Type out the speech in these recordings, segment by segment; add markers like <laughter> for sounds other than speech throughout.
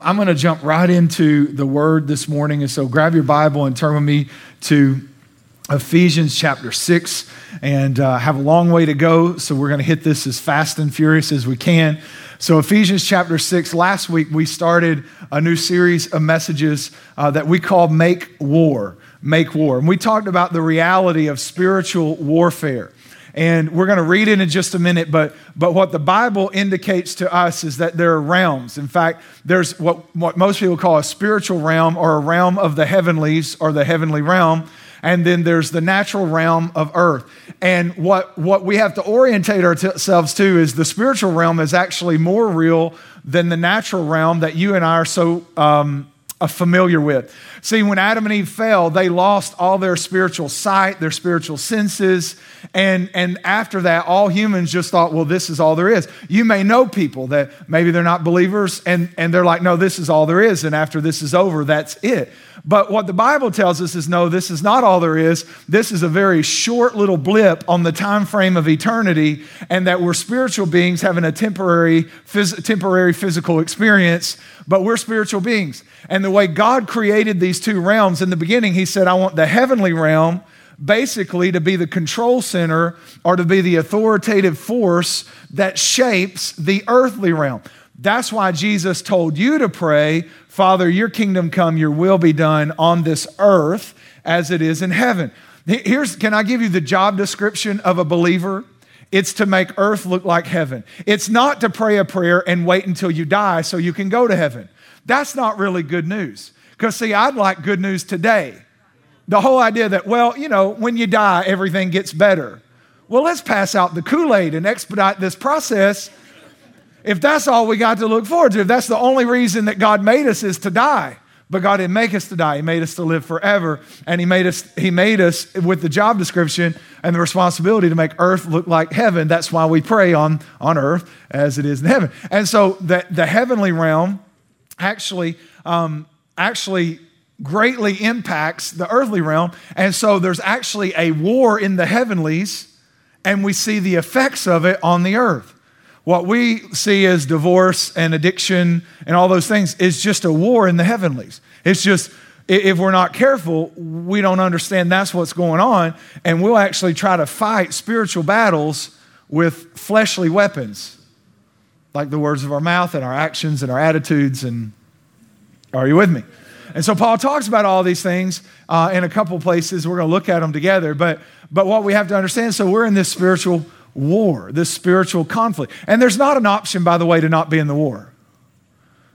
I'm going to jump right into the word this morning. And so grab your Bible and turn with me to Ephesians chapter 6 and uh, have a long way to go. So we're going to hit this as fast and furious as we can. So, Ephesians chapter 6, last week we started a new series of messages uh, that we call Make War. Make War. And we talked about the reality of spiritual warfare. And we're going to read it in just a minute, but, but what the Bible indicates to us is that there are realms. In fact, there's what, what most people call a spiritual realm or a realm of the heavenlies or the heavenly realm. And then there's the natural realm of earth. And what, what we have to orientate ourselves to is the spiritual realm is actually more real than the natural realm that you and I are so um, familiar with. See, when Adam and Eve fell, they lost all their spiritual sight, their spiritual senses. And, and after that, all humans just thought, well, this is all there is. You may know people that maybe they're not believers and, and they're like, no, this is all there is. And after this is over, that's it. But what the Bible tells us is no, this is not all there is. This is a very short little blip on the time frame of eternity, and that we're spiritual beings having a temporary, phys- temporary physical experience, but we're spiritual beings. And the way God created these two realms in the beginning, He said, I want the heavenly realm basically to be the control center or to be the authoritative force that shapes the earthly realm. That's why Jesus told you to pray, Father, your kingdom come, your will be done on this earth as it is in heaven. Here's, can I give you the job description of a believer? It's to make earth look like heaven. It's not to pray a prayer and wait until you die so you can go to heaven. That's not really good news. Because, see, I'd like good news today. The whole idea that, well, you know, when you die, everything gets better. Well, let's pass out the Kool Aid and expedite this process if that's all we got to look forward to, if that's the only reason that God made us is to die. But God didn't make us to die. He made us to live forever. And He made us, He made us with the job description and the responsibility to make earth look like heaven. That's why we pray on, on earth as it is in heaven. And so the, the heavenly realm actually, um, actually greatly impacts the earthly realm. And so there's actually a war in the heavenlies, and we see the effects of it on the earth. What we see as divorce and addiction and all those things is just a war in the heavenlies. It's just, if we're not careful, we don't understand that's what's going on, and we'll actually try to fight spiritual battles with fleshly weapons, like the words of our mouth and our actions and our attitudes. And are you with me? And so Paul talks about all these things uh, in a couple places. We're going to look at them together. But, but what we have to understand so we're in this spiritual war, this spiritual conflict. And there's not an option, by the way, to not be in the war.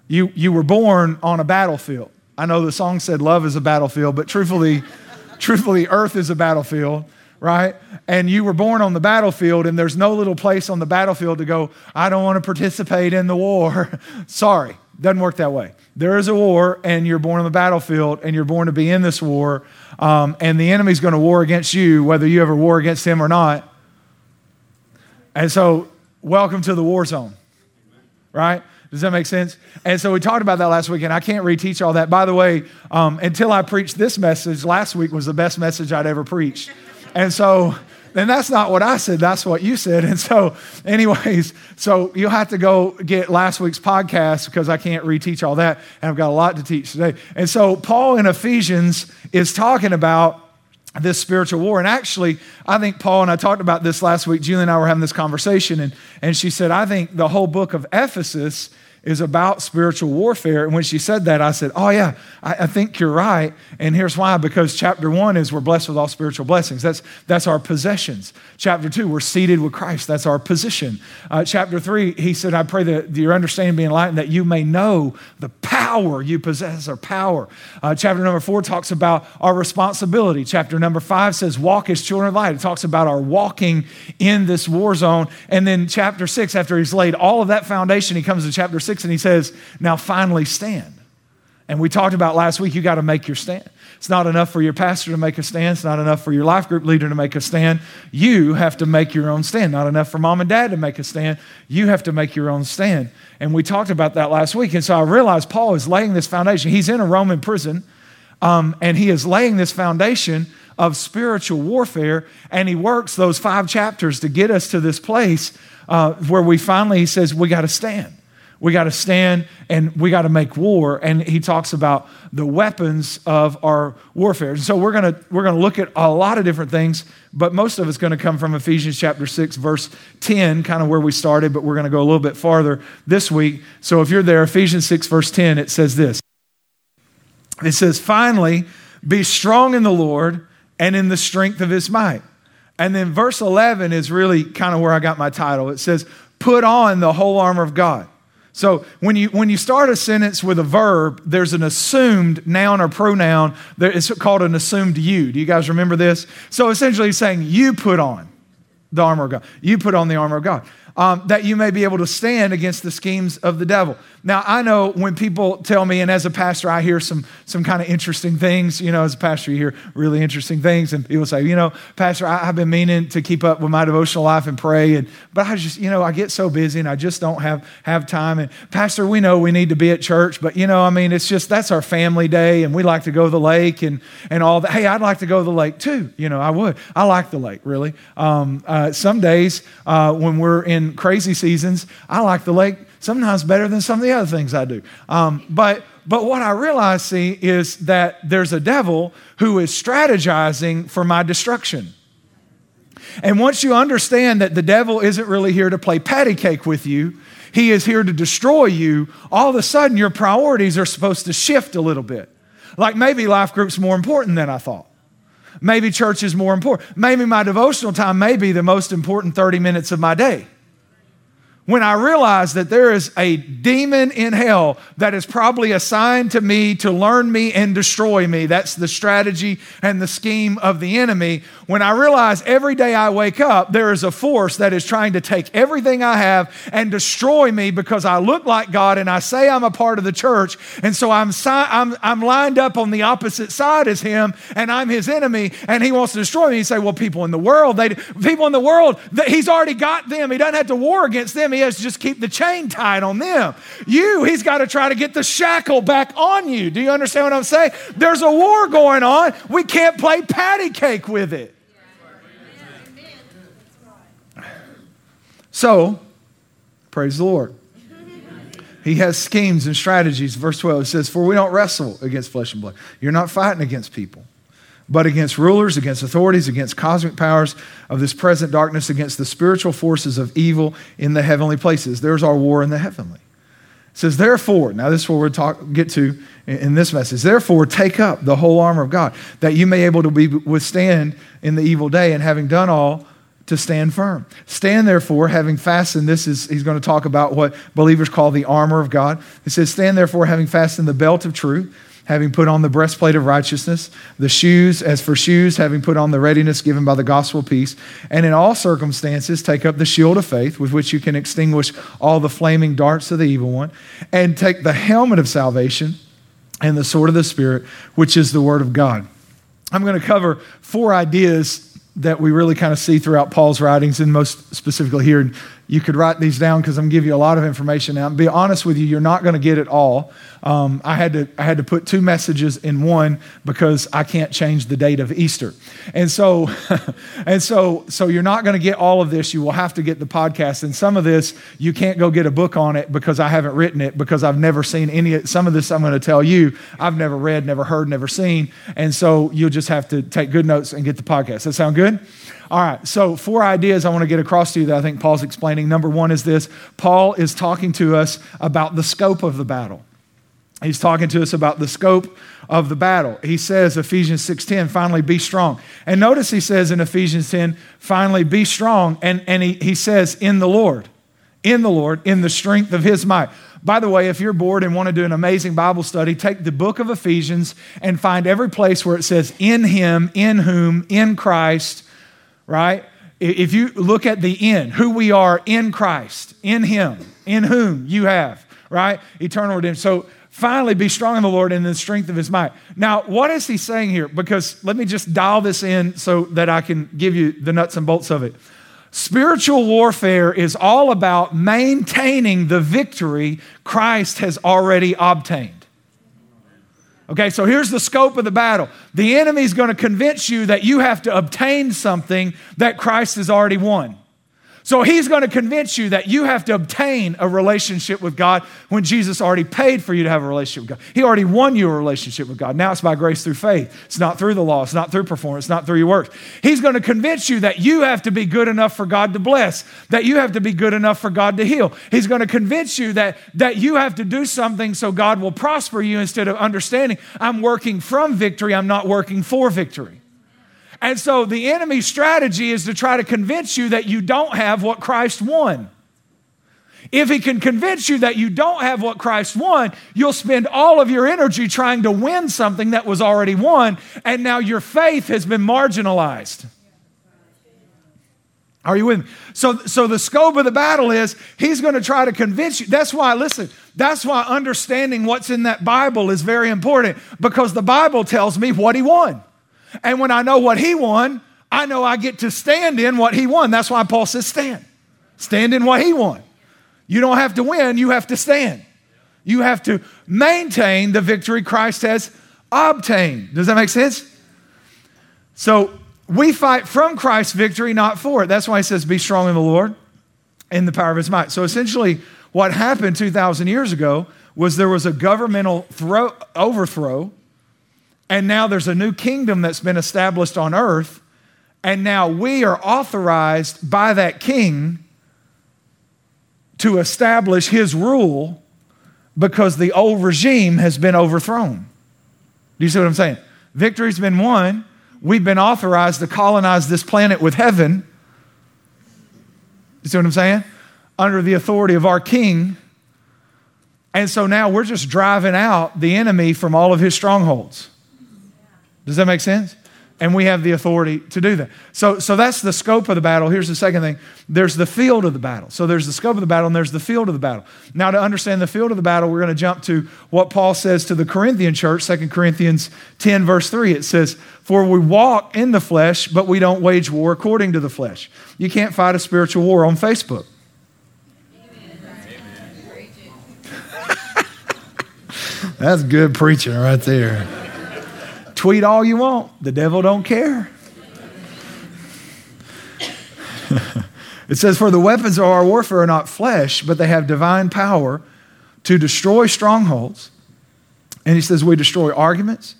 You, you were born on a battlefield. I know the song said love is a battlefield, but truthfully, <laughs> truthfully, earth is a battlefield, right? And you were born on the battlefield, and there's no little place on the battlefield to go, I don't want to participate in the war. <laughs> Sorry, doesn't work that way. There is a war, and you're born on the battlefield, and you're born to be in this war, um, and the enemy's going to war against you, whether you ever war against him or not. And so, welcome to the war zone, right? Does that make sense? And so we talked about that last week, and I can't reteach all that. By the way, um, until I preached this message, last week was the best message I'd ever preached. And so, and that's not what I said, that's what you said. And so, anyways, so you'll have to go get last week's podcast because I can't reteach all that. And I've got a lot to teach today. And so, Paul in Ephesians is talking about this spiritual war. And actually, I think Paul and I talked about this last week. Julie and I were having this conversation, and, and she said, I think the whole book of Ephesus is about spiritual warfare. And when she said that, I said, Oh, yeah, I, I, think you're right. And here's why because chapter one is we're blessed with all spiritual blessings. That's, that's our possessions. Chapter two, we're seated with Christ. That's our position. Uh, chapter three, he said, I pray that your understanding be enlightened, that you may know the power you possess, or power. Uh, chapter number four talks about our responsibility. Chapter number five says, Walk as children of light. It talks about our walking in this war zone. And then chapter six, after he's laid all of that foundation, he comes to chapter six 6 and he says, Now finally stand. And we talked about last week, you got to make your stand. It's not enough for your pastor to make a stand. It's not enough for your life group leader to make a stand. You have to make your own stand. Not enough for mom and dad to make a stand. You have to make your own stand. And we talked about that last week. And so I realized Paul is laying this foundation. He's in a Roman prison, um, and he is laying this foundation of spiritual warfare. And he works those five chapters to get us to this place uh, where we finally, he says, we got to stand we got to stand and we got to make war. And he talks about the weapons of our warfare. And so we're going to we're going to look at a lot of different things, but most of it's going to come from Ephesians chapter 6 verse 10, kind of where we started, but we're going to go a little bit farther this week. So if you're there, Ephesians 6 verse 10, it says this. It says, "Finally, be strong in the Lord and in the strength of his might." And then verse 11 is really kind of where I got my title. It says, "Put on the whole armor of God." So when you, when you start a sentence with a verb, there's an assumed noun or pronoun. It's called an assumed you. Do you guys remember this? So essentially, he's saying, You put on the armor of God. You put on the armor of God um, that you may be able to stand against the schemes of the devil. Now, I know when people tell me, and as a pastor, I hear some, some kind of interesting things. You know, as a pastor, you hear really interesting things, and people say, you know, Pastor, I, have been meaning to keep up with my devotional life and pray, and but I just, you know, I get so busy and I just don't have, have time. And Pastor, we know we need to be at church, but you know, I mean, it's just that's our family day, and we like to go to the lake and, and all that. Hey, I'd like to go to the lake too. You know, I would. I like the lake, really. Um, uh, some days uh, when we're in crazy seasons, I like the lake sometimes better than some of the other things I do. Um, but but what I realize, see, is that there's a devil who is strategizing for my destruction. And once you understand that the devil isn't really here to play patty cake with you, he is here to destroy you, all of a sudden your priorities are supposed to shift a little bit. Like maybe life group's more important than I thought. Maybe church is more important. Maybe my devotional time may be the most important 30 minutes of my day when I realize that there is a demon in hell that is probably assigned to me to learn me and destroy me. That's the strategy and the scheme of the enemy. When I realize every day I wake up, there is a force that is trying to take everything I have and destroy me because I look like God and I say I'm a part of the church. And so I'm, I'm, I'm lined up on the opposite side as him and I'm his enemy and he wants to destroy me. You say, well, people in the world, they, people in the world, he's already got them. He doesn't have to war against them he has to just keep the chain tied on them. You, he's got to try to get the shackle back on you. Do you understand what I'm saying? There's a war going on. We can't play patty cake with it. So, praise the Lord. He has schemes and strategies. Verse 12 it says, For we don't wrestle against flesh and blood. You're not fighting against people but against rulers, against authorities, against cosmic powers of this present darkness, against the spiritual forces of evil in the heavenly places. There's our war in the heavenly. It says, therefore, now this is what we'll talk, get to in this message. Therefore, take up the whole armor of God, that you may be able to be, withstand in the evil day, and having done all, to stand firm. Stand therefore, having fastened, this is, he's going to talk about what believers call the armor of God. It says, Stand therefore, having fastened the belt of truth having put on the breastplate of righteousness, the shoes, as for shoes, having put on the readiness given by the gospel peace, and in all circumstances, take up the shield of faith with which you can extinguish all the flaming darts of the evil one, and take the helmet of salvation and the sword of the Spirit, which is the word of God. I'm going to cover four ideas that we really kind of see throughout Paul's writings, and most specifically here. You could write these down because I'm give you a lot of information now. And be honest with you, you're not going to get it all. Um, I, had to, I had to put two messages in one because I can't change the date of Easter. And so, <laughs> and so, so you're not going to get all of this. You will have to get the podcast. And some of this, you can't go get a book on it because I haven't written it because I've never seen any. Some of this I'm going to tell you I've never read, never heard, never seen. And so you'll just have to take good notes and get the podcast. That sound good? All right, so four ideas I want to get across to you that I think Paul's explaining. Number one is this Paul is talking to us about the scope of the battle. He's talking to us about the scope of the battle. He says, Ephesians 6:10, finally be strong. And notice he says in Ephesians 10, finally be strong. And, and he, he says, in the Lord, in the Lord, in the strength of his might. By the way, if you're bored and want to do an amazing Bible study, take the book of Ephesians and find every place where it says in him, in whom, in Christ, right? If you look at the in, who we are in Christ, in Him, in whom you have, right? Eternal redemption. So finally be strong in the Lord and in the strength of his might. Now, what is he saying here? Because let me just dial this in so that I can give you the nuts and bolts of it. Spiritual warfare is all about maintaining the victory Christ has already obtained. Okay, so here's the scope of the battle. The enemy's going to convince you that you have to obtain something that Christ has already won. So he's going to convince you that you have to obtain a relationship with God when Jesus already paid for you to have a relationship with God. He already won you a relationship with God. Now it's by grace through faith. It's not through the law, it's not through performance, it's not through your works. He's going to convince you that you have to be good enough for God to bless, that you have to be good enough for God to heal. He's going to convince you that, that you have to do something so God will prosper you instead of understanding I'm working from victory, I'm not working for victory. And so the enemy's strategy is to try to convince you that you don't have what Christ won. If he can convince you that you don't have what Christ won, you'll spend all of your energy trying to win something that was already won, and now your faith has been marginalized. Are you with me? So, so the scope of the battle is he's going to try to convince you. That's why, listen, that's why understanding what's in that Bible is very important because the Bible tells me what he won. And when I know what he won, I know I get to stand in what he won. That's why Paul says stand. Stand in what he won. You don't have to win, you have to stand. You have to maintain the victory Christ has obtained. Does that make sense? So we fight from Christ's victory, not for it. That's why he says, Be strong in the Lord in the power of his might. So essentially, what happened 2,000 years ago was there was a governmental throw, overthrow and now there's a new kingdom that's been established on earth. And now we are authorized by that king to establish his rule because the old regime has been overthrown. Do you see what I'm saying? Victory's been won. We've been authorized to colonize this planet with heaven. You see what I'm saying? Under the authority of our king. And so now we're just driving out the enemy from all of his strongholds. Does that make sense? And we have the authority to do that. So, so that's the scope of the battle. Here's the second thing there's the field of the battle. So there's the scope of the battle and there's the field of the battle. Now, to understand the field of the battle, we're going to jump to what Paul says to the Corinthian church, 2 Corinthians 10, verse 3. It says, For we walk in the flesh, but we don't wage war according to the flesh. You can't fight a spiritual war on Facebook. That's good preaching right there. Tweet all you want, the devil don't care. <laughs> it says, For the weapons of our warfare are not flesh, but they have divine power to destroy strongholds. And he says, We destroy arguments,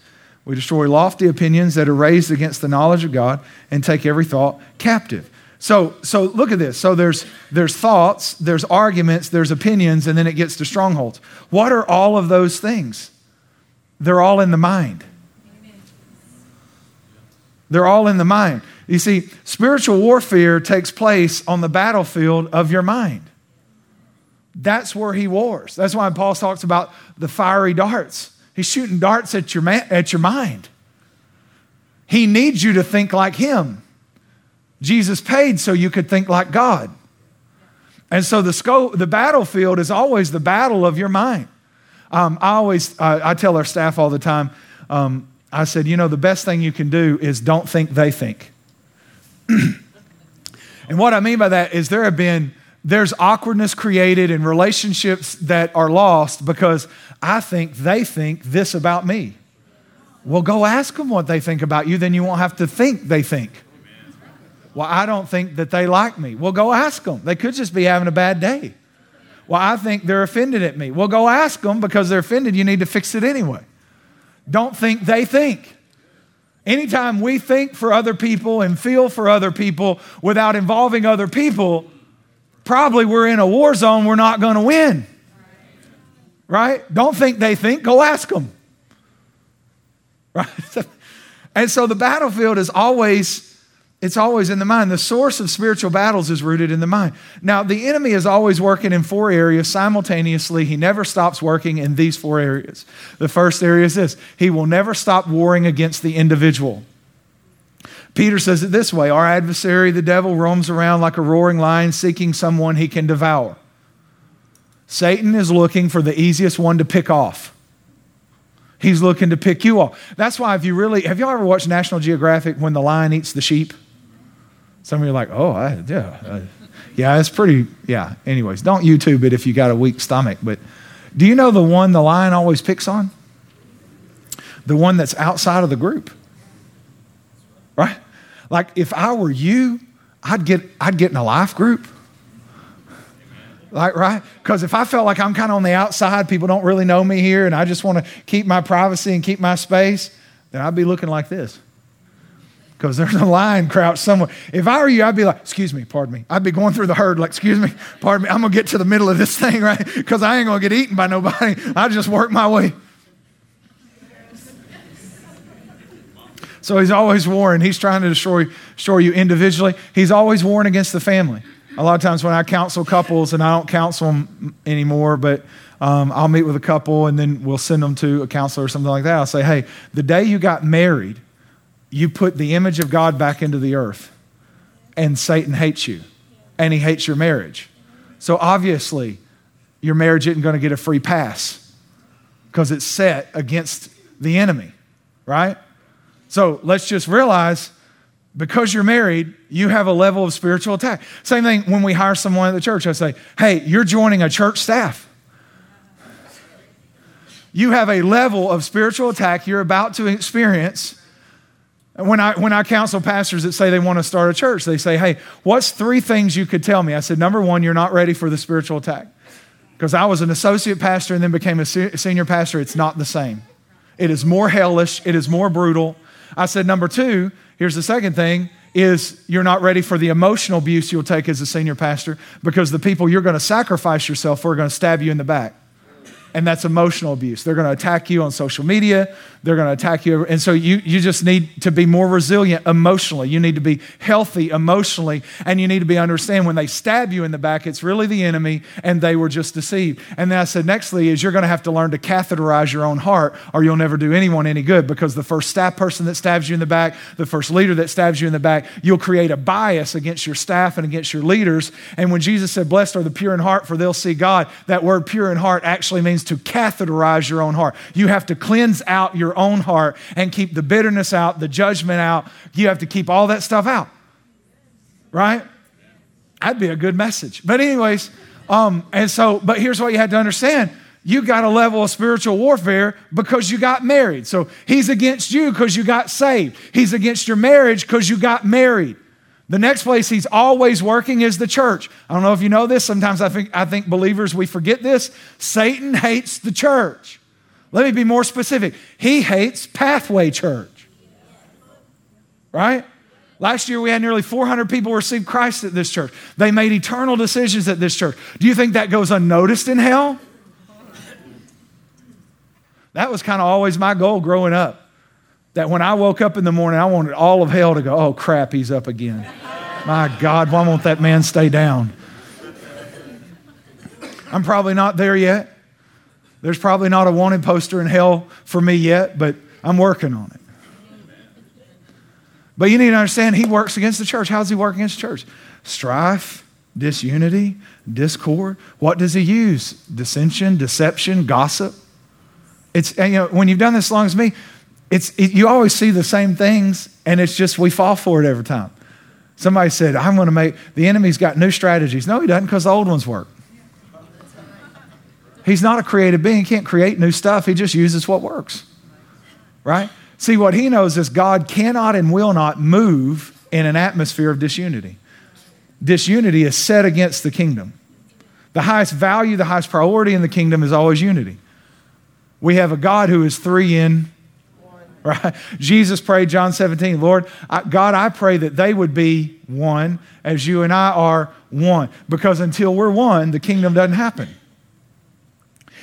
we destroy lofty opinions that are raised against the knowledge of God, and take every thought captive. So, so look at this. So there's, there's thoughts, there's arguments, there's opinions, and then it gets to strongholds. What are all of those things? They're all in the mind. They're all in the mind. You see, spiritual warfare takes place on the battlefield of your mind. That's where he wars. That's why Paul talks about the fiery darts. He's shooting darts at your, at your mind. He needs you to think like him. Jesus paid so you could think like God. And so the scope, the battlefield is always the battle of your mind. Um, I always, uh, I tell our staff all the time, um, I said, you know, the best thing you can do is don't think they think. <clears throat> and what I mean by that is there have been, there's awkwardness created in relationships that are lost because I think they think this about me. Well, go ask them what they think about you, then you won't have to think they think. Well, I don't think that they like me. Well, go ask them. They could just be having a bad day. Well, I think they're offended at me. Well, go ask them because they're offended. You need to fix it anyway. Don't think they think. Anytime we think for other people and feel for other people without involving other people, probably we're in a war zone we're not going to win. Right? Don't think they think, go ask them. <laughs> Right? and so the battlefield is always it's always in the mind. The source of spiritual battles is rooted in the mind. Now, the enemy is always working in four areas simultaneously. He never stops working in these four areas. The first area is this he will never stop warring against the individual. Peter says it this way Our adversary, the devil, roams around like a roaring lion seeking someone he can devour. Satan is looking for the easiest one to pick off. He's looking to pick you off. That's why, if you really have you ever watched National Geographic when the lion eats the sheep? Some of you are like, oh, I, yeah. Uh, yeah, it's pretty, yeah. Anyways, don't YouTube it if you got a weak stomach. But do you know the one the lion always picks on? The one that's outside of the group. Right? Like if I were you, I'd get, I'd get in a life group. Like, right? Because if I felt like I'm kind of on the outside, people don't really know me here, and I just want to keep my privacy and keep my space, then I'd be looking like this. Because there's a lion crouched somewhere. If I were you, I'd be like, excuse me, pardon me. I'd be going through the herd, like, excuse me, pardon me. I'm going to get to the middle of this thing, right? Because I ain't going to get eaten by nobody. I just work my way. So he's always warring. He's trying to destroy, destroy you individually. He's always warring against the family. A lot of times when I counsel couples, and I don't counsel them anymore, but um, I'll meet with a couple and then we'll send them to a counselor or something like that. I'll say, hey, the day you got married, you put the image of God back into the earth, and Satan hates you, and he hates your marriage. So obviously, your marriage isn't going to get a free pass because it's set against the enemy, right? So let's just realize because you're married, you have a level of spiritual attack. Same thing when we hire someone at the church. I say, hey, you're joining a church staff. You have a level of spiritual attack you're about to experience. When I, when I counsel pastors that say they want to start a church, they say, hey, what's three things you could tell me? I said, number one, you're not ready for the spiritual attack. Because I was an associate pastor and then became a senior pastor. It's not the same. It is more hellish, it is more brutal. I said, number two, Here's the second thing is you're not ready for the emotional abuse you'll take as a senior pastor because the people you're going to sacrifice yourself for are going to stab you in the back and that's emotional abuse. They're going to attack you on social media. They're going to attack you. And so you, you just need to be more resilient emotionally. You need to be healthy emotionally. And you need to be understand when they stab you in the back, it's really the enemy and they were just deceived. And then I said, nextly, is you're going to have to learn to catheterize your own heart or you'll never do anyone any good because the first staff person that stabs you in the back, the first leader that stabs you in the back, you'll create a bias against your staff and against your leaders. And when Jesus said, Blessed are the pure in heart, for they'll see God, that word pure in heart actually means to catheterize your own heart. You have to cleanse out your own heart and keep the bitterness out, the judgment out. You have to keep all that stuff out. Right? That'd be a good message. But, anyways, um, and so, but here's what you had to understand you got a level of spiritual warfare because you got married. So he's against you because you got saved. He's against your marriage because you got married. The next place he's always working is the church. I don't know if you know this. Sometimes I think, I think believers, we forget this. Satan hates the church. Let me be more specific. He hates Pathway Church. Right? Last year, we had nearly 400 people receive Christ at this church. They made eternal decisions at this church. Do you think that goes unnoticed in hell? That was kind of always my goal growing up that when I woke up in the morning, I wanted all of hell to go, oh crap, he's up again. My God, why won't that man stay down? I'm probably not there yet. There's probably not a wanted poster in hell for me yet, but I'm working on it. But you need to understand, he works against the church. How does he work against the church? Strife, disunity, discord. What does he use? Dissension, deception, gossip. It's, you know, when you've done this as long as me, it's, it, you always see the same things, and it's just we fall for it every time. Somebody said, I'm going to make, the enemy's got new strategies. No, he doesn't because the old ones work. He's not a creative being. He can't create new stuff. He just uses what works. Right? See, what he knows is God cannot and will not move in an atmosphere of disunity. Disunity is set against the kingdom. The highest value, the highest priority in the kingdom is always unity. We have a God who is three in <laughs> right? Jesus prayed, John 17, Lord, I, God, I pray that they would be one as you and I are one. Because until we're one, the kingdom doesn't happen.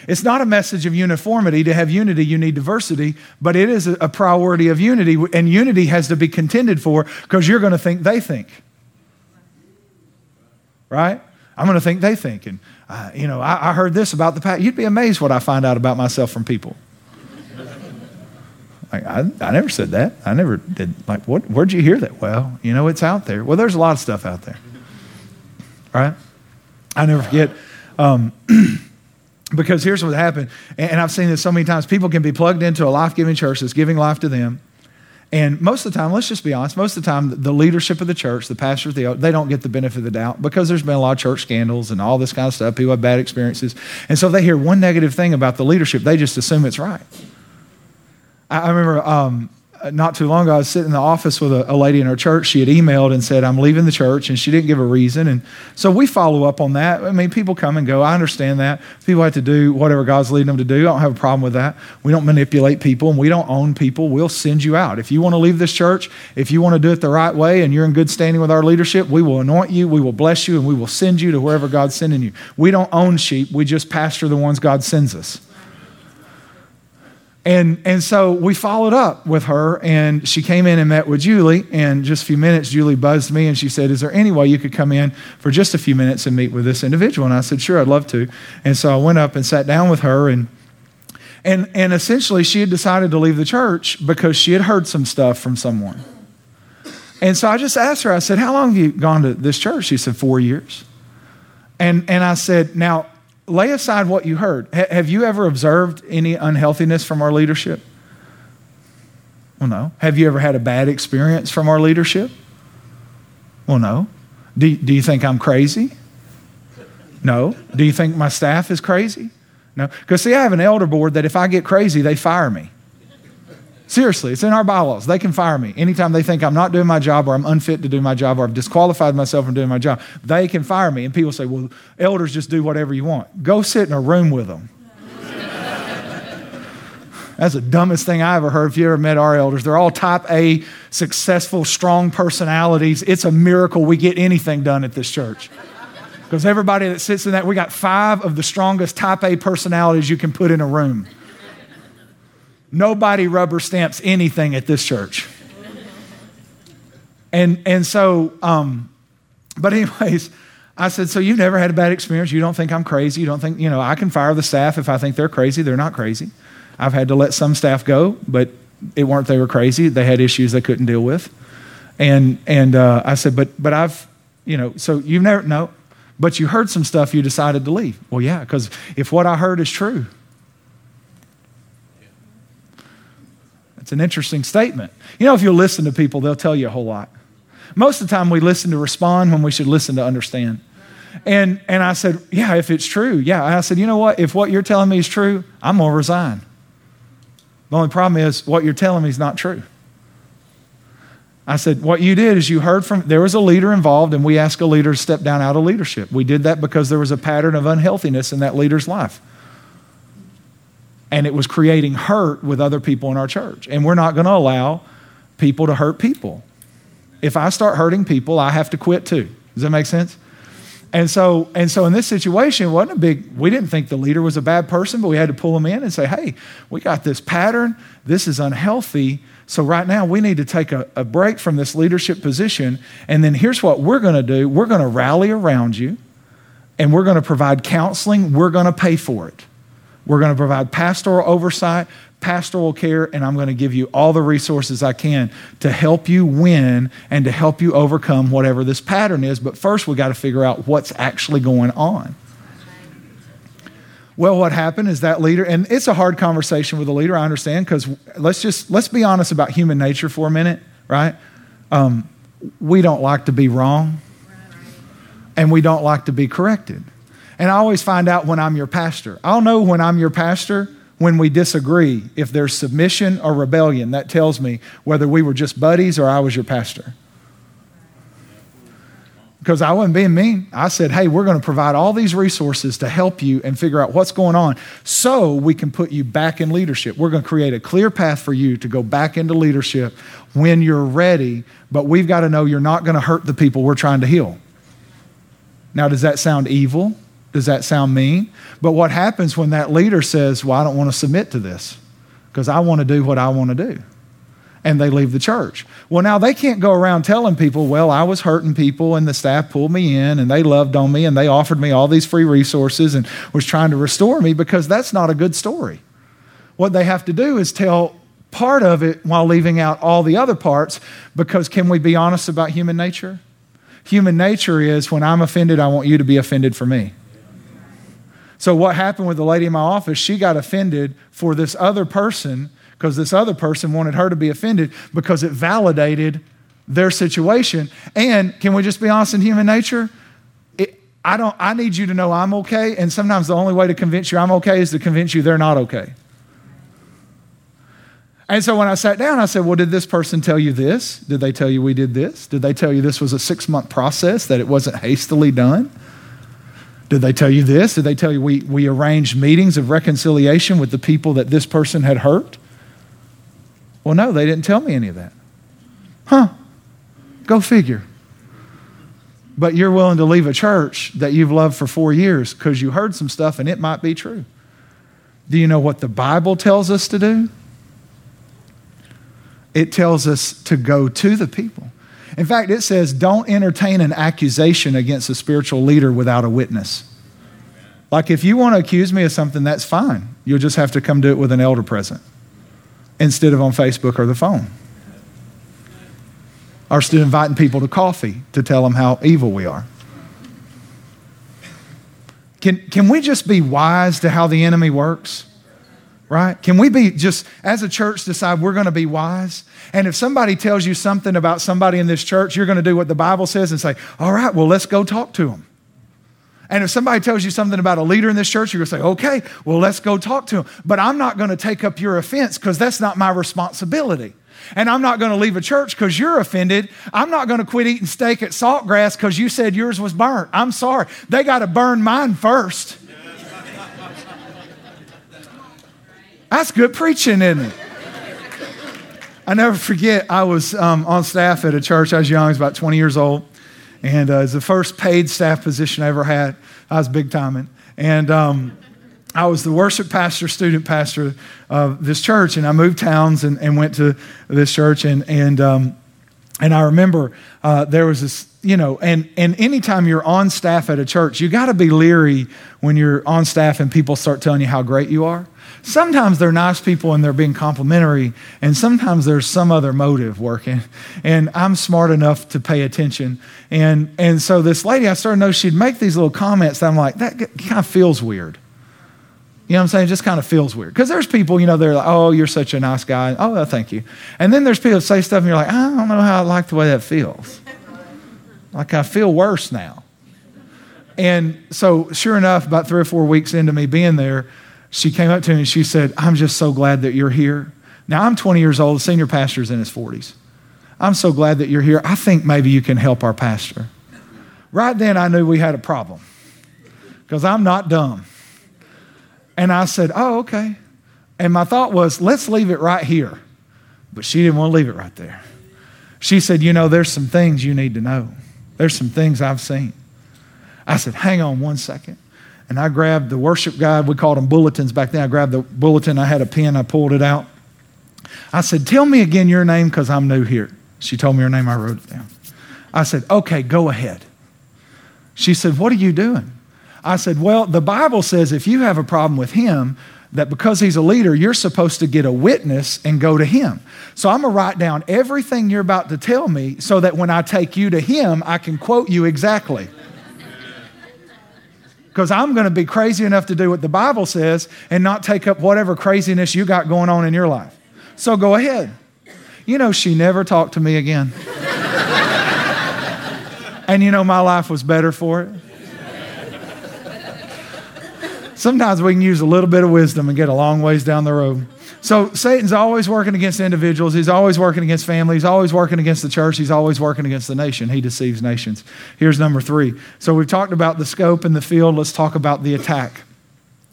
It's not a message of uniformity. To have unity, you need diversity, but it is a priority of unity, and unity has to be contended for because you're going to think they think. Right? I'm going to think they think. And, uh, you know, I, I heard this about the past. You'd be amazed what I find out about myself from people. Like, I, I never said that. I never did. Like, what, where'd you hear that? Well, you know, it's out there. Well, there's a lot of stuff out there. Right? I never forget. Um, <clears throat> because here's what happened, and I've seen this so many times. People can be plugged into a life giving church that's giving life to them. And most of the time, let's just be honest, most of the time, the leadership of the church, the pastors, they, they don't get the benefit of the doubt because there's been a lot of church scandals and all this kind of stuff. People have bad experiences. And so they hear one negative thing about the leadership, they just assume it's right. I, remember um, not too long ago, I was sitting in the office with a, a, lady in her church. She had emailed and said, I'm leaving the church, and she didn't give a reason. And so we follow up on that. I mean, people come and go. I understand that. People have to do whatever God's leading them to do. I don't have a problem with that. We don't manipulate people, and we don't own people. We'll send you out. If you want to leave this church, if you want to do it the right way, and you're in good standing with our leadership, we will anoint you, we will bless you, and we will send you to wherever God's sending you. We don't own sheep, we just pastor the ones God sends us. And, and so we followed up with her, and she came in and met with Julie. And just a few minutes, Julie buzzed me and she said, Is there any way you could come in for just a few minutes and meet with this individual? And I said, Sure, I'd love to. And so I went up and sat down with her. And, and, and essentially, she had decided to leave the church because she had heard some stuff from someone. And so I just asked her, I said, How long have you gone to this church? She said, Four years. And, and I said, Now, lay aside what you heard. H- have you ever observed any unhealthiness from our leadership? Well, no. Have you ever had a bad experience from our leadership? Well, no. Do, do you think I'm crazy? No. Do you think my staff is crazy? No. Because, see, I have an elder board that if I get crazy, they fire me. Seriously, it's in our bylaws. They can fire me anytime they think I'm not doing my job or I'm unfit to do my job or I've disqualified myself from doing my job. They can fire me. And people say, well, elders just do whatever you want. Go sit in a room with them. <laughs> That's the dumbest thing I ever heard. If you ever met our elders, they're all type A, successful, strong personalities. It's a miracle we get anything done at this church. Because everybody that sits in that, we got five of the strongest type A personalities you can put in a room. Nobody rubber stamps anything at this church. And, and so, um, but anyways, I said, so you've never had a bad experience. You don't think I'm crazy. You don't think, you know, I can fire the staff if I think they're crazy. They're not crazy. I've had to let some staff go, but it weren't they were crazy. They had issues they couldn't deal with. And, and uh, I said, but, but I've, you know, so you've never, no, but you heard some stuff you decided to leave. Well, yeah, because if what I heard is true, It's an interesting statement. You know, if you listen to people, they'll tell you a whole lot. Most of the time, we listen to respond when we should listen to understand. And, and I said, Yeah, if it's true, yeah. I said, You know what? If what you're telling me is true, I'm going to resign. The only problem is what you're telling me is not true. I said, What you did is you heard from, there was a leader involved, and we asked a leader to step down out of leadership. We did that because there was a pattern of unhealthiness in that leader's life and it was creating hurt with other people in our church. And we're not going to allow people to hurt people. If I start hurting people, I have to quit too. Does that make sense? And so, and so in this situation, it wasn't a big, we didn't think the leader was a bad person, but we had to pull him in and say, hey, we got this pattern. This is unhealthy. So right now we need to take a, a break from this leadership position. And then here's what we're going to do. We're going to rally around you and we're going to provide counseling. We're going to pay for it. We're going to provide pastoral oversight, pastoral care, and I'm going to give you all the resources I can to help you win and to help you overcome whatever this pattern is. But first, we got to figure out what's actually going on. Well, what happened is that leader, and it's a hard conversation with a leader, I understand, because let's just let's be honest about human nature for a minute, right? Um, we don't like to be wrong, and we don't like to be corrected. And I always find out when I'm your pastor. I'll know when I'm your pastor when we disagree. If there's submission or rebellion, that tells me whether we were just buddies or I was your pastor. Because I wasn't being mean. I said, hey, we're going to provide all these resources to help you and figure out what's going on so we can put you back in leadership. We're going to create a clear path for you to go back into leadership when you're ready, but we've got to know you're not going to hurt the people we're trying to heal. Now, does that sound evil? Does that sound mean? But what happens when that leader says, Well, I don't want to submit to this because I want to do what I want to do? And they leave the church. Well, now they can't go around telling people, Well, I was hurting people and the staff pulled me in and they loved on me and they offered me all these free resources and was trying to restore me because that's not a good story. What they have to do is tell part of it while leaving out all the other parts because can we be honest about human nature? Human nature is when I'm offended, I want you to be offended for me. So, what happened with the lady in my office? She got offended for this other person because this other person wanted her to be offended because it validated their situation. And can we just be honest in human nature? It, I, don't, I need you to know I'm okay. And sometimes the only way to convince you I'm okay is to convince you they're not okay. And so when I sat down, I said, Well, did this person tell you this? Did they tell you we did this? Did they tell you this was a six month process, that it wasn't hastily done? Did they tell you this? Did they tell you we, we arranged meetings of reconciliation with the people that this person had hurt? Well, no, they didn't tell me any of that. Huh. Go figure. But you're willing to leave a church that you've loved for four years because you heard some stuff and it might be true. Do you know what the Bible tells us to do? It tells us to go to the people. In fact, it says, don't entertain an accusation against a spiritual leader without a witness. Like, if you want to accuse me of something, that's fine. You'll just have to come do it with an elder present instead of on Facebook or the phone. Or still inviting people to coffee to tell them how evil we are. Can, can we just be wise to how the enemy works? Right? Can we be just, as a church, decide we're going to be wise? And if somebody tells you something about somebody in this church, you're going to do what the Bible says and say, all right, well, let's go talk to them. And if somebody tells you something about a leader in this church, you're going to say, okay, well, let's go talk to him. But I'm not going to take up your offense because that's not my responsibility. And I'm not going to leave a church because you're offended. I'm not going to quit eating steak at Saltgrass because you said yours was burnt. I'm sorry. They got to burn mine first. That's good preaching, isn't it? I never forget, I was um, on staff at a church. I was young, I was about 20 years old. And uh, it was the first paid staff position I ever had. I was big timing. And um, I was the worship pastor, student pastor of this church. And I moved towns and, and went to this church. And, and, um, and I remember uh, there was this, you know, and, and anytime you're on staff at a church, you got to be leery when you're on staff and people start telling you how great you are Sometimes they're nice people and they're being complimentary, and sometimes there's some other motive working. And I'm smart enough to pay attention. And, and so this lady, I started to know she'd make these little comments that I'm like, that kind of feels weird. You know what I'm saying? It just kind of feels weird. Because there's people, you know, they're like, oh, you're such a nice guy. Oh, well, thank you. And then there's people that say stuff and you're like, I don't know how I like the way that feels. Like I feel worse now. And so, sure enough, about three or four weeks into me being there, she came up to me and she said, I'm just so glad that you're here. Now, I'm 20 years old, the senior pastor's in his 40s. I'm so glad that you're here. I think maybe you can help our pastor. Right then, I knew we had a problem because I'm not dumb. And I said, Oh, okay. And my thought was, let's leave it right here. But she didn't want to leave it right there. She said, You know, there's some things you need to know. There's some things I've seen. I said, Hang on one second. And I grabbed the worship guide. We called them bulletins back then. I grabbed the bulletin. I had a pen. I pulled it out. I said, Tell me again your name because I'm new here. She told me her name. I wrote it down. I said, Okay, go ahead. She said, What are you doing? I said, Well, the Bible says if you have a problem with him, that because he's a leader, you're supposed to get a witness and go to him. So I'm going to write down everything you're about to tell me so that when I take you to him, I can quote you exactly because I'm going to be crazy enough to do what the Bible says and not take up whatever craziness you got going on in your life. So go ahead. You know, she never talked to me again. <laughs> and you know, my life was better for it. Sometimes we can use a little bit of wisdom and get a long ways down the road. So Satan's always working against individuals. He's always working against families. He's always working against the church. He's always working against the nation. He deceives nations. Here's number three. So we've talked about the scope and the field. Let's talk about the attack.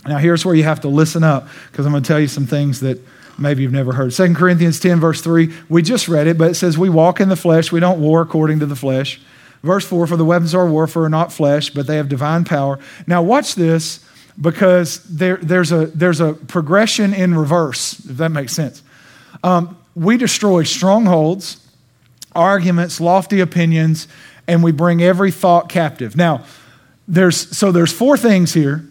Now here's where you have to listen up because I'm going to tell you some things that maybe you've never heard. 2 Corinthians 10, verse 3, we just read it, but it says, We walk in the flesh. We don't war according to the flesh. Verse 4, For the weapons of our warfare are not flesh, but they have divine power. Now watch this because there, there's, a, there's a progression in reverse, if that makes sense. Um, we destroy strongholds, arguments, lofty opinions, and we bring every thought captive. Now, there's, so there's four things here,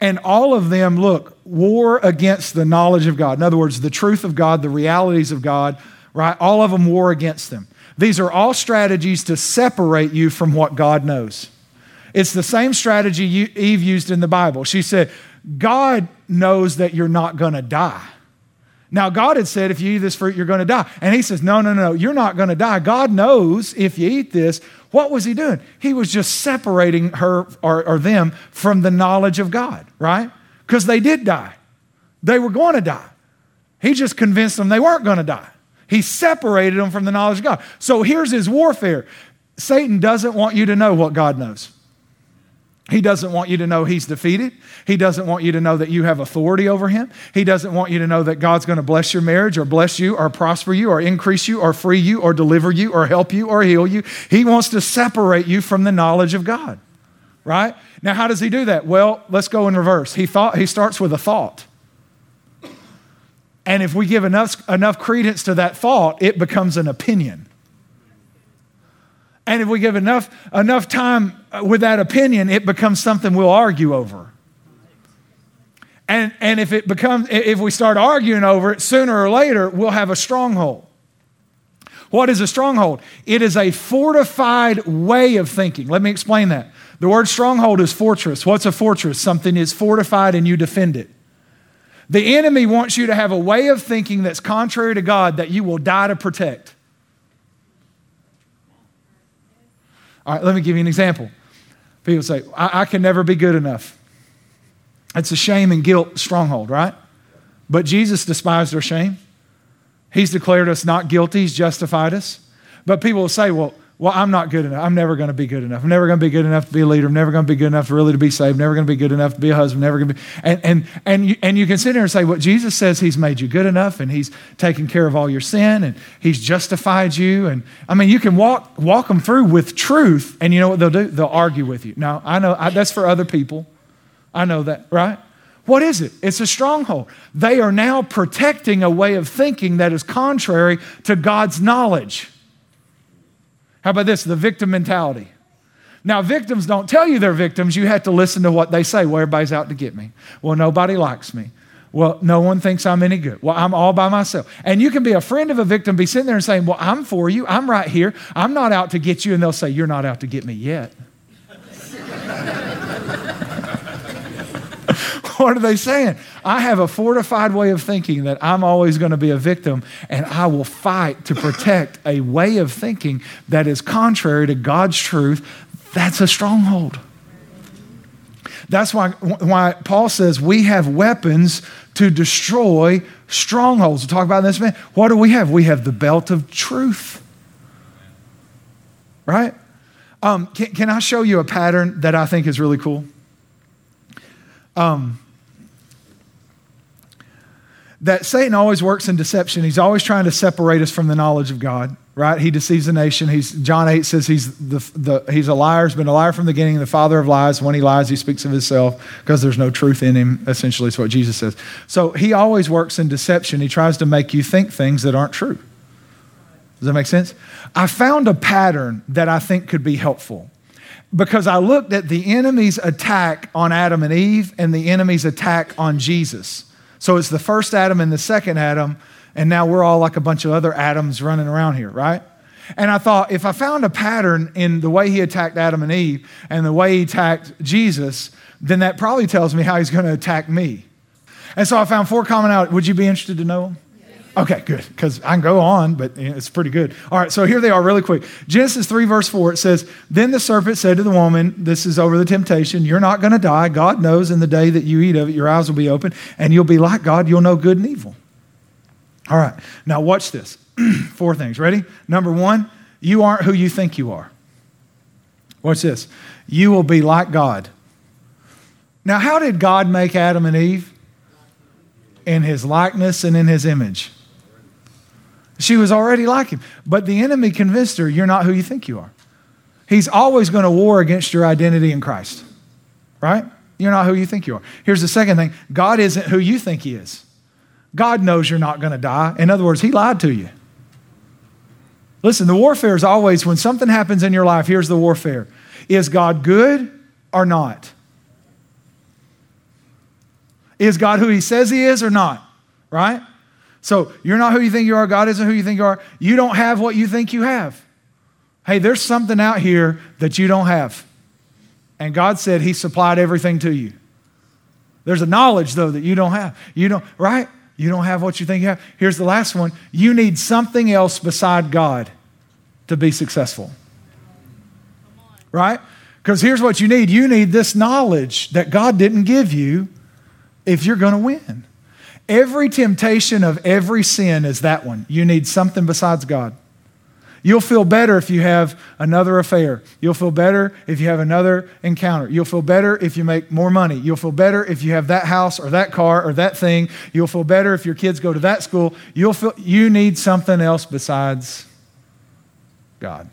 and all of them, look, war against the knowledge of God. In other words, the truth of God, the realities of God, right? All of them war against them. These are all strategies to separate you from what God knows. It's the same strategy Eve used in the Bible. She said, God knows that you're not going to die. Now, God had said, if you eat this fruit, you're going to die. And he says, no, no, no, you're not going to die. God knows if you eat this. What was he doing? He was just separating her or, or them from the knowledge of God, right? Because they did die. They were going to die. He just convinced them they weren't going to die. He separated them from the knowledge of God. So here's his warfare Satan doesn't want you to know what God knows. He doesn't want you to know he's defeated. He doesn't want you to know that you have authority over him. He doesn't want you to know that God's going to bless your marriage or bless you or prosper you or increase you or free you or deliver you or help you or heal you. He wants to separate you from the knowledge of God. Right? Now how does he do that? Well, let's go in reverse. He thought he starts with a thought. And if we give enough, enough credence to that thought, it becomes an opinion. And if we give enough, enough time uh, with that opinion, it becomes something we'll argue over. And, and if it becomes, if we start arguing over it, sooner or later, we'll have a stronghold. What is a stronghold? It is a fortified way of thinking. Let me explain that. The word stronghold is fortress. What's a fortress? Something is fortified and you defend it. The enemy wants you to have a way of thinking that's contrary to God that you will die to protect. All right, let me give you an example. People say, I, I can never be good enough. It's a shame and guilt stronghold, right? But Jesus despised our shame. He's declared us not guilty, He's justified us. But people will say, well, well, I'm not good enough. I'm never going to be good enough. I'm never going to be good enough to be a leader. I'm never going to be good enough really to be saved. Never going to be good enough to be a husband. Never going to be. And, and, and, you, and you can sit there and say, well, Jesus says he's made you good enough and he's taken care of all your sin and he's justified you. And I mean, you can walk, walk them through with truth and you know what they'll do? They'll argue with you. Now, I know I, that's for other people. I know that, right? What is it? It's a stronghold. They are now protecting a way of thinking that is contrary to God's knowledge. How about this? The victim mentality. Now, victims don't tell you they're victims. You have to listen to what they say. Well, everybody's out to get me. Well, nobody likes me. Well, no one thinks I'm any good. Well, I'm all by myself. And you can be a friend of a victim, be sitting there and saying, Well, I'm for you. I'm right here. I'm not out to get you. And they'll say, You're not out to get me yet. <laughs> what are they saying? I have a fortified way of thinking that I'm always going to be a victim, and I will fight to protect a way of thinking that is contrary to God's truth. That's a stronghold. That's why, why Paul says we have weapons to destroy strongholds. We'll talk about this man. What do we have? We have the belt of truth. Right? Um, can, can I show you a pattern that I think is really cool? Um, that Satan always works in deception. He's always trying to separate us from the knowledge of God, right? He deceives the nation. He's, John 8 says he's, the, the, he's a liar, he's been a liar from the beginning, the father of lies. When he lies, he speaks of himself because there's no truth in him, essentially, is what Jesus says. So he always works in deception. He tries to make you think things that aren't true. Does that make sense? I found a pattern that I think could be helpful because I looked at the enemy's attack on Adam and Eve and the enemy's attack on Jesus. So it's the first Adam and the second Adam, and now we're all like a bunch of other Adams running around here, right? And I thought if I found a pattern in the way he attacked Adam and Eve and the way he attacked Jesus, then that probably tells me how he's going to attack me. And so I found four commonalities. Would you be interested to know them? Okay, good, because I can go on, but it's pretty good. All right, so here they are really quick. Genesis 3, verse 4, it says, Then the serpent said to the woman, This is over the temptation, you're not going to die. God knows in the day that you eat of it, your eyes will be open, and you'll be like God. You'll know good and evil. All right, now watch this. <clears throat> Four things. Ready? Number one, you aren't who you think you are. Watch this. You will be like God. Now, how did God make Adam and Eve? In his likeness and in his image. She was already like him. But the enemy convinced her, you're not who you think you are. He's always going to war against your identity in Christ, right? You're not who you think you are. Here's the second thing God isn't who you think He is. God knows you're not going to die. In other words, He lied to you. Listen, the warfare is always when something happens in your life, here's the warfare Is God good or not? Is God who He says He is or not? Right? So you're not who you think you are. God isn't who you think you are. You don't have what you think you have. Hey, there's something out here that you don't have. And God said He supplied everything to you. There's a knowledge, though, that you don't have. You don't, right? You don't have what you think you have. Here's the last one you need something else beside God to be successful. Right? Because here's what you need you need this knowledge that God didn't give you if you're going to win. Every temptation of every sin is that one. You need something besides God. You'll feel better if you have another affair. You'll feel better if you have another encounter. You'll feel better if you make more money. You'll feel better if you have that house or that car or that thing. You'll feel better if your kids go to that school. You'll feel you need something else besides God.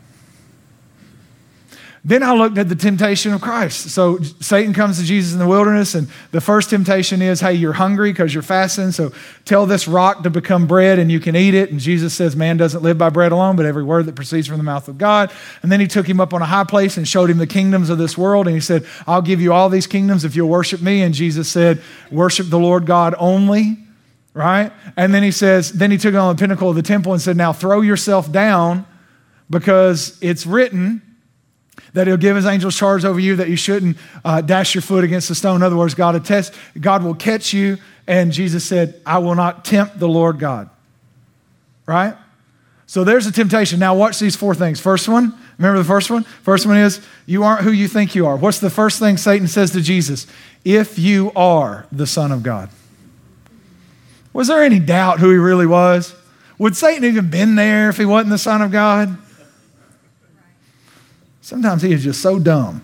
Then I looked at the temptation of Christ. So Satan comes to Jesus in the wilderness, and the first temptation is, hey, you're hungry because you're fasting, so tell this rock to become bread and you can eat it. And Jesus says, man doesn't live by bread alone, but every word that proceeds from the mouth of God. And then he took him up on a high place and showed him the kingdoms of this world. And he said, I'll give you all these kingdoms if you'll worship me. And Jesus said, worship the Lord God only right? And then he says, then he took it on the pinnacle of the temple and said, Now throw yourself down because it's written that he'll give his angels charge over you that you shouldn't uh, dash your foot against the stone. In other words, God, attest, God will catch you. And Jesus said, I will not tempt the Lord God. Right? So there's a temptation. Now, watch these four things. First one, remember the first one? First one is, you aren't who you think you are. What's the first thing Satan says to Jesus? If you are the Son of God. Was there any doubt who he really was? Would Satan even been there if he wasn't the Son of God? Sometimes he is just so dumb.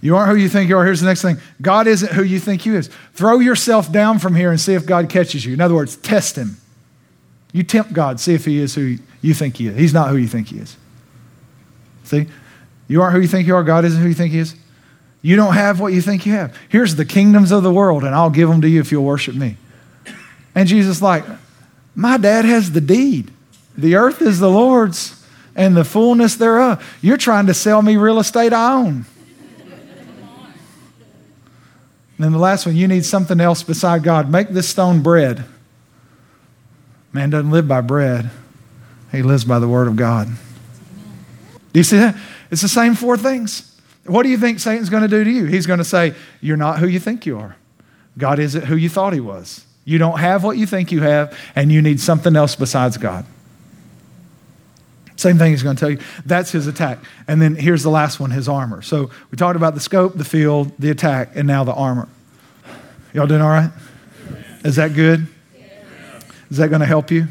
you aren't who you think you are. Here's the next thing God isn't who you think He is. Throw yourself down from here and see if God catches you. In other words, test Him. You tempt God, see if He is who you think He is. He's not who you think He is. See? You aren't who you think you are. God isn't who you think He is. You don't have what you think you have. Here's the kingdoms of the world, and I'll give them to you if you'll worship me. And Jesus, like, my dad has the deed. The earth is the Lord's and the fullness thereof. You're trying to sell me real estate I own. And then the last one, you need something else beside God. Make this stone bread. Man doesn't live by bread, he lives by the word of God. Do you see that? It's the same four things. What do you think Satan's going to do to you? He's going to say, You're not who you think you are. God isn't who you thought he was. You don't have what you think you have, and you need something else besides God. Same thing he's going to tell you. That's his attack. And then here's the last one his armor. So we talked about the scope, the field, the attack, and now the armor. Y'all doing all right? Is that good? Is that going to help you?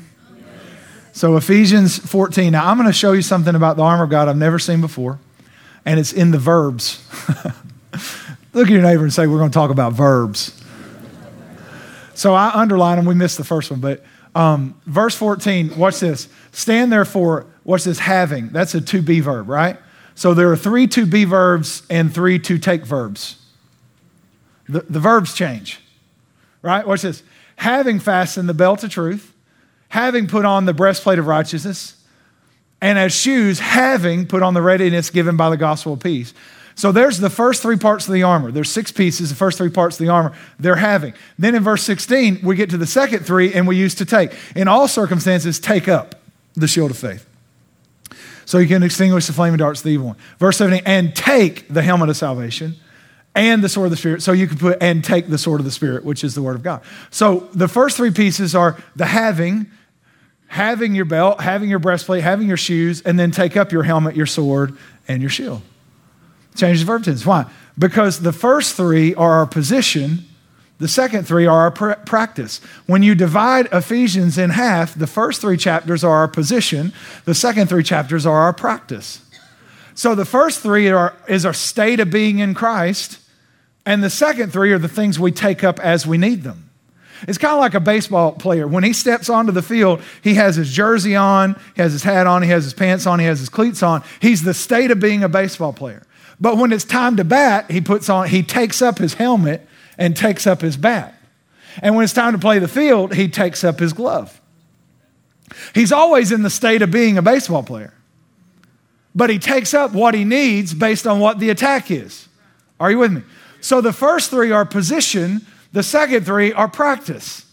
So, Ephesians 14. Now, I'm going to show you something about the armor of God I've never seen before, and it's in the verbs. <laughs> Look at your neighbor and say, We're going to talk about verbs. So, I underline them. We missed the first one, but um, verse 14, watch this. Stand therefore What's this having? That's a to be verb, right? So there are three to be verbs and three to take verbs. The, the verbs change, right? Watch this. Having fastened the belt of truth, having put on the breastplate of righteousness, and as shoes, having put on the readiness given by the gospel of peace. So there's the first three parts of the armor. There's six pieces, the first three parts of the armor they're having. Then in verse 16, we get to the second three and we use to take. In all circumstances, take up the shield of faith so you can extinguish the flaming darts of the evil one. Verse 17, and take the helmet of salvation and the sword of the Spirit. So you can put and take the sword of the Spirit, which is the word of God. So the first three pieces are the having, having your belt, having your breastplate, having your shoes, and then take up your helmet, your sword, and your shield. Change the verb tense. Why? Because the first three are our position the second three are our pr- practice. When you divide Ephesians in half, the first three chapters are our position, the second three chapters are our practice. So the first three are, is our state of being in Christ, and the second three are the things we take up as we need them. It's kind of like a baseball player. When he steps onto the field, he has his jersey on, he has his hat on, he has his pants on, he has his cleats on. He's the state of being a baseball player. But when it's time to bat, he puts on, he takes up his helmet and takes up his bat. And when it's time to play the field, he takes up his glove. He's always in the state of being a baseball player. But he takes up what he needs based on what the attack is. Are you with me? So the first three are position, the second three are practice.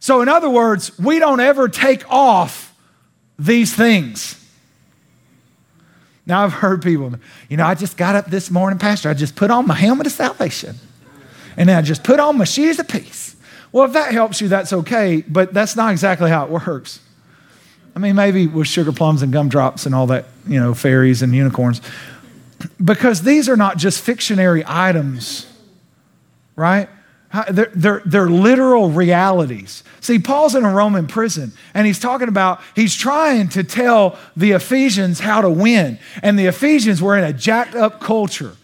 So, in other words, we don't ever take off these things. Now, I've heard people, you know, I just got up this morning, Pastor, I just put on my helmet of salvation and then I just put on my shoes of peace. Well, if that helps you, that's okay, but that's not exactly how it works. I mean, maybe with sugar plums and gumdrops and all that, you know, fairies and unicorns. Because these are not just fictionary items, right? They're, they're, they're, literal realities. See, Paul's in a Roman prison, and he's talking about, he's trying to tell the Ephesians how to win. And the Ephesians were in a jacked up culture,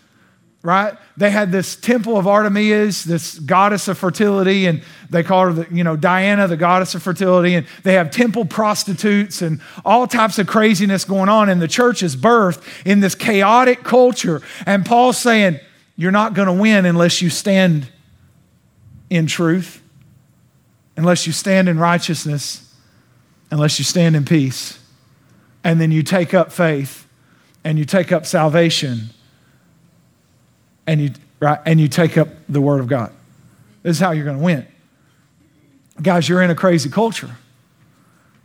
right? They had this temple of Artemis, this goddess of fertility, and they call her, the, you know, Diana, the goddess of fertility. And they have temple prostitutes and all types of craziness going on. And the church is birthed in this chaotic culture. And Paul's saying, you're not going to win unless you stand in truth, unless you stand in righteousness, unless you stand in peace, and then you take up faith and you take up salvation and you, right, and you take up the Word of God. This is how you're going to win. Guys, you're in a crazy culture,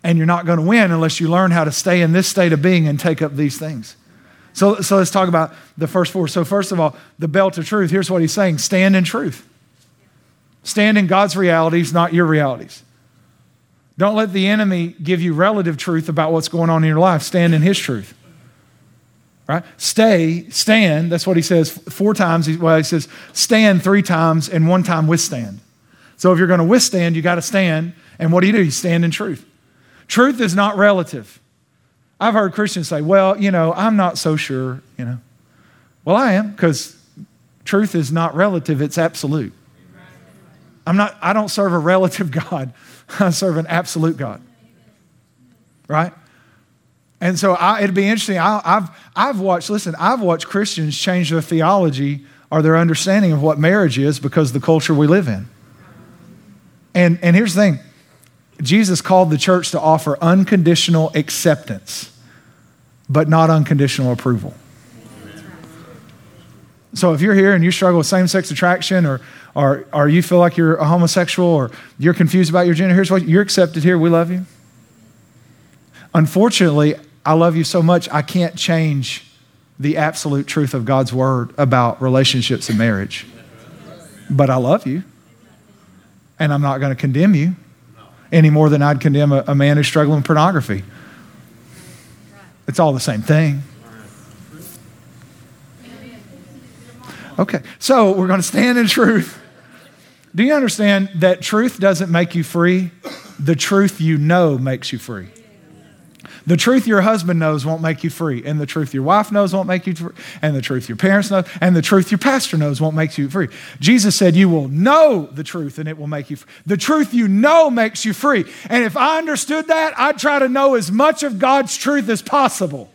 and you're not going to win unless you learn how to stay in this state of being and take up these things. So, so let's talk about the first four. So, first of all, the belt of truth. Here's what he's saying stand in truth. Stand in God's realities, not your realities. Don't let the enemy give you relative truth about what's going on in your life. Stand in his truth. Right? Stay, stand. That's what he says four times. Well, he says stand three times and one time withstand. So if you're going to withstand, you got to stand. And what do you do? You stand in truth. Truth is not relative. I've heard Christians say, well, you know, I'm not so sure, you know. Well, I am because truth is not relative, it's absolute. I'm not, I don't serve a relative <laughs> God. I serve an absolute God. Right? And so I, it'd be interesting. I, have I've watched, listen, I've watched Christians change their theology or their understanding of what marriage is because of the culture we live in. And, and here's the thing Jesus called the church to offer unconditional acceptance, but not unconditional approval. So if you're here and you struggle with same sex attraction or, or, or you feel like you're a homosexual or you're confused about your gender, here's what you're accepted here. We love you. Unfortunately, I love you so much, I can't change the absolute truth of God's word about relationships and marriage. But I love you. And I'm not going to condemn you any more than I'd condemn a, a man who's struggling with pornography. It's all the same thing. Okay, so we're going to stand in truth. Do you understand that truth doesn't make you free? The truth you know makes you free. The truth your husband knows won't make you free, and the truth your wife knows won't make you free, and the truth your parents know, and the truth your pastor knows won't make you free. Jesus said, You will know the truth, and it will make you free. The truth you know makes you free. And if I understood that, I'd try to know as much of God's truth as possible.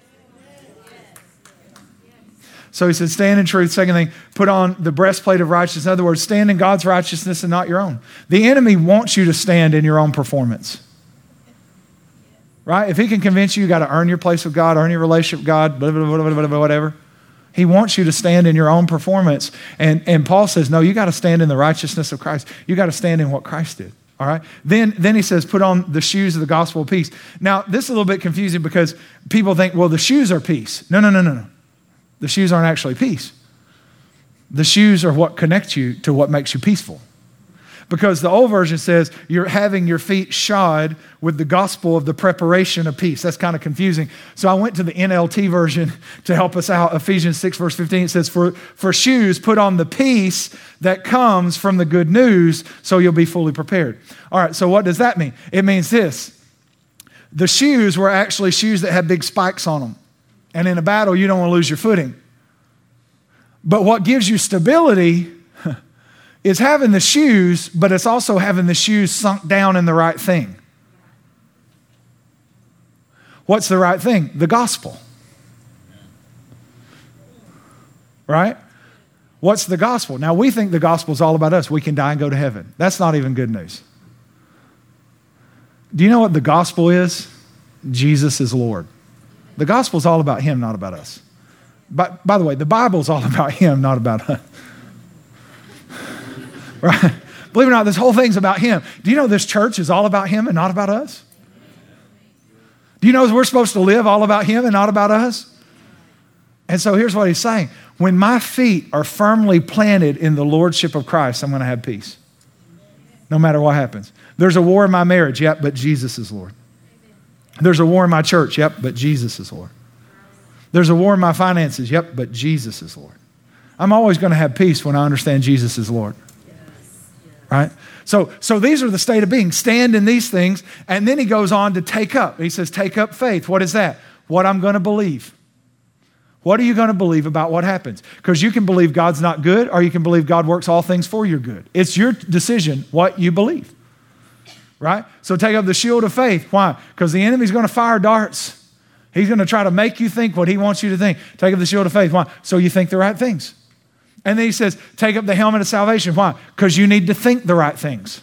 So he said, stand in truth. Second thing, put on the breastplate of righteousness. In other words, stand in God's righteousness and not your own. The enemy wants you to stand in your own performance. Right? If he can convince you you got to earn your place with God, earn your relationship with God, blah, blah, blah, blah, blah, whatever. He wants you to stand in your own performance. And, and Paul says, no, you got to stand in the righteousness of Christ. You got to stand in what Christ did. All right. Then, then he says, put on the shoes of the gospel of peace. Now, this is a little bit confusing because people think, well, the shoes are peace. No, no, no, no, no. The shoes aren't actually peace. The shoes are what connect you to what makes you peaceful. Because the old version says you're having your feet shod with the gospel of the preparation of peace. That's kind of confusing. So I went to the NLT version to help us out. Ephesians 6, verse 15, it says, For, for shoes, put on the peace that comes from the good news so you'll be fully prepared. All right, so what does that mean? It means this the shoes were actually shoes that had big spikes on them. And in a battle, you don't want to lose your footing. But what gives you stability <laughs> is having the shoes, but it's also having the shoes sunk down in the right thing. What's the right thing? The gospel. Right? What's the gospel? Now, we think the gospel is all about us. We can die and go to heaven. That's not even good news. Do you know what the gospel is? Jesus is Lord. The gospel is all about him, not about us. But by the way, the Bible is all about him, not about us. <laughs> right? Believe it or not, this whole thing's about him. Do you know this church is all about him and not about us? Do you know we're supposed to live all about him and not about us? And so here's what he's saying when my feet are firmly planted in the lordship of Christ, I'm going to have peace. No matter what happens. There's a war in my marriage, yep, but Jesus is Lord. There's a war in my church. Yep, but Jesus is Lord. There's a war in my finances. Yep, but Jesus is Lord. I'm always going to have peace when I understand Jesus is Lord. right? So, so these are the state of being. Stand in these things. And then he goes on to take up. He says, take up faith. What is that? What I'm going to believe. What are you going to believe about what happens? Because you can believe God's not good, or you can believe God works all things for your good. It's your decision what you believe. Right? So take up the shield of faith. Why? Because the enemy's going to fire darts. He's going to try to make you think what he wants you to think. Take up the shield of faith. Why? So you think the right things. And then he says, take up the helmet of salvation. Why? Because you need to think the right things.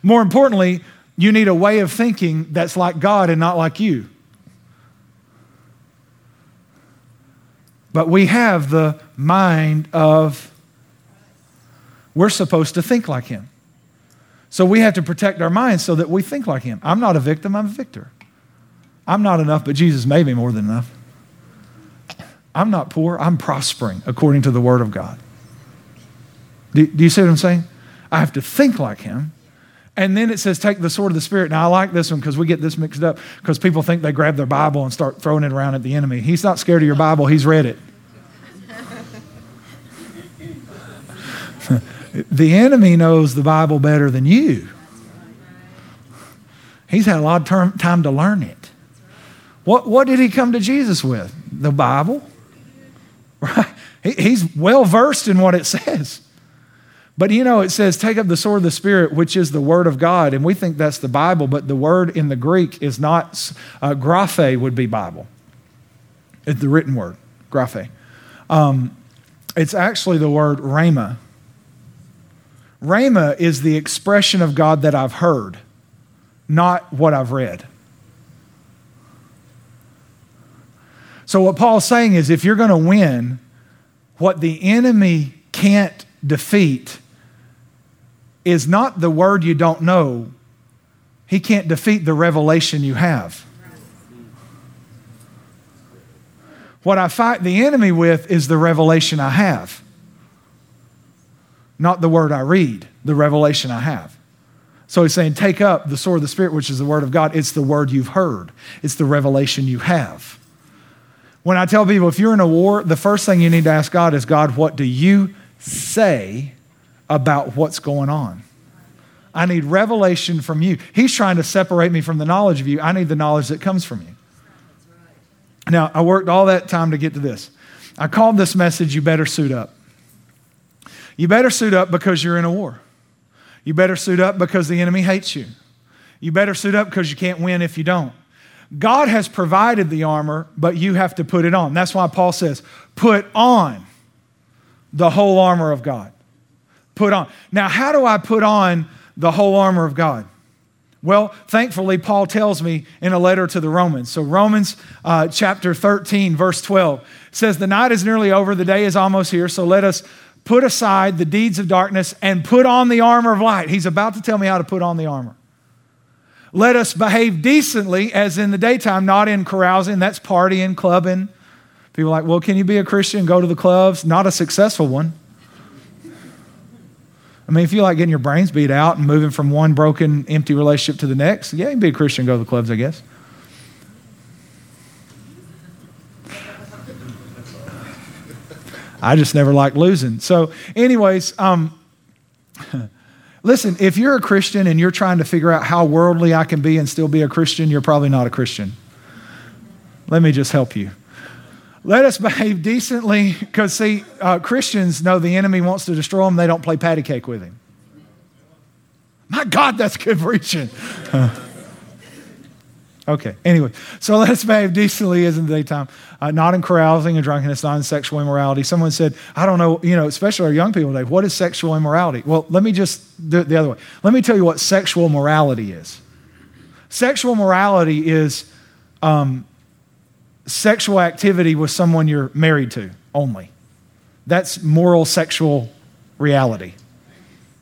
More importantly, you need a way of thinking that's like God and not like you. But we have the mind of, we're supposed to think like Him. So we have to protect our minds so that we think like Him. I'm not a victim, I'm a victor. I'm not enough, but Jesus made me more than enough. I'm not poor, I'm prospering according to the Word of God. Do, do, you see what I'm saying? I have to think like Him. And then it says, take the sword of the Spirit. Now, I like this one because we get this mixed up because people think they grab their Bible and start throwing it around at the enemy. He's not scared of your Bible, he's read it. <laughs> the enemy knows the Bible better than you. He's had a lot of term, time to learn it. What, what did he come to Jesus with? The Bible. <laughs> Right? He, he's well versed in what it <laughs> says. But you know, it says, take up the sword of the Spirit, which is the Word of God. And we think that's the Bible, but the word in the Greek is not, uh, graphe would be Bible. It's the written word, graphe. Um, it's actually the word rhema. Rhema is the expression of God that I've heard, not what I've read. So, what Paul's saying is if you're going to win, what the enemy can't defeat is not the word you don't know, he can't defeat the revelation you have. What I fight the enemy with is the revelation I have, not the word I read, the revelation I have. So he's saying, take up the sword of the Spirit, which is the word of God. It's the word you've heard, it's the revelation you have. When I tell people, if you're in a war, the first thing you need to ask God is, God, what do you say about what's going on? I need revelation from you. He's trying to separate me from the knowledge of you. I need the knowledge that comes from you. Now, I worked all that time to get to this. I called this message, You Better Suit Up. You better suit up because you're in a war. You better suit up because the enemy hates you. You better suit up because you can't win if you don't. God has provided the armor, but you have to put it on. That's why Paul says, put on the whole armor of God. Put on. Now, how do I put on the whole armor of God? Well, thankfully, Paul tells me in a letter to the Romans. So, Romans uh, chapter 13, verse 12 says, The night is nearly over, the day is almost here, so let us put aside the deeds of darkness and put on the armor of light. He's about to tell me how to put on the armor. Let us behave decently as in the daytime, not in carousing. That's partying, clubbing. People are like, well, can you be a Christian, go to the clubs? Not a successful one. I mean, if you like getting your brains beat out and moving from one broken, empty relationship to the next, yeah, you can be a Christian, go to the clubs, I guess. I just never liked losing. So, anyways, um, <laughs> Listen, if you're a Christian and you're trying to figure out how worldly I can be and still be a Christian, you're probably not a Christian. Let me just help you. Let us <laughs> behave decently because, see, uh, Christians know the enemy wants to destroy them. They don't play patty cake with him. My God, that's good preaching. <laughs> Okay, anyway, so let's <laughs> behave decently as in the daytime, uh, not in carousing and drunkenness, not in sexual immorality. Someone said, I don't know, you know, especially our young people today, what is sexual immorality? Well, let me just do it the other way. Let me tell you what sexual morality is. Sexual morality is um, sexual activity with someone you're married to only. That's moral sexual reality,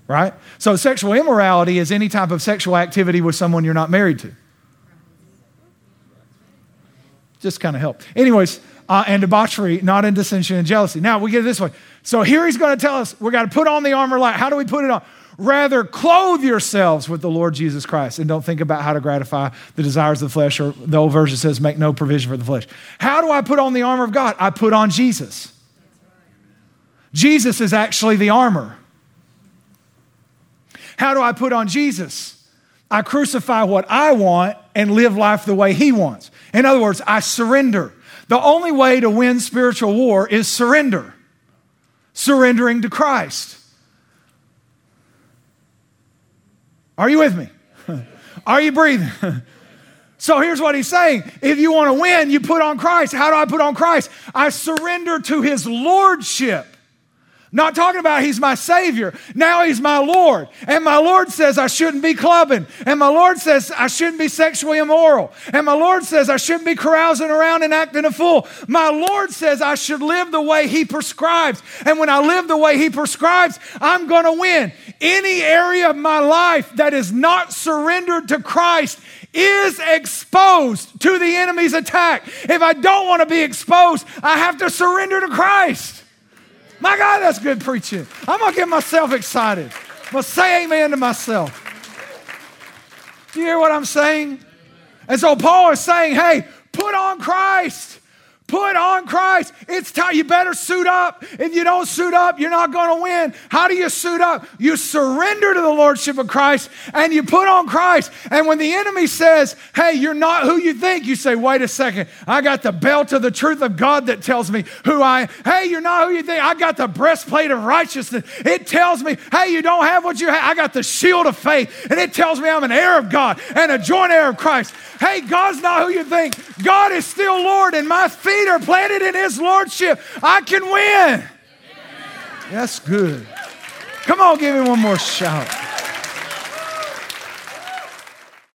right? So, sexual immorality is any type of sexual activity with someone you're not married to just kind of help. Anyways, uh, and debauchery, not in dissension and jealousy. Now we get it this way. So here he's going to tell us we got to put on the armor light. How do we put it on? Rather, clothe yourselves with the Lord Jesus Christ and don't think about how to gratify the desires of the flesh, or the old version says, make no provision for the flesh. How do I put on the armor of God? I put on Jesus. Jesus is actually the armor. How do I put on Jesus? I crucify what I want and live life the way He wants. In other words, I surrender. The only way to win spiritual war is surrender, surrendering to Christ. Are you with me? <laughs> Are you breathing? <laughs> So here's what he's saying. If you want to win, you put on Christ. How do I put on Christ? I surrender to his lordship. Not talking about he's my Savior. Now he's my Lord. And my Lord says I shouldn't be clubbing. And my Lord says I shouldn't be sexually immoral. And my Lord says I shouldn't be carousing around and acting a fool. My Lord says I should live the way he prescribes. And when I live the way he prescribes, I'm going to win. Any area of my life that is not surrendered to Christ is exposed to the enemy's attack. If I don't want to be exposed, I have to surrender to Christ. My God, that's good preaching. I'm going to get myself excited. I'm going to say amen to myself. Do you hear what I'm saying? And so Paul is saying, hey, put on Christ. Put on Christ. It's time. You better suit up. If you don't suit up, you're not going to win. How do you suit up? You surrender to the Lordship of Christ and you put on Christ. And when the enemy says, hey, you're not who you think, you say, wait a second. I got the belt of the truth of God that tells me who I am. Hey, you're not who you think. I got the breastplate of righteousness. It tells me, hey, you don't have what you have. I got the shield of faith. And it tells me I'm an heir of God and a joint heir of Christ. Hey, God's not who you think. God is still Lord, and my feet are planted in His Lordship. I can win. That's good. Come on, give me one more shout.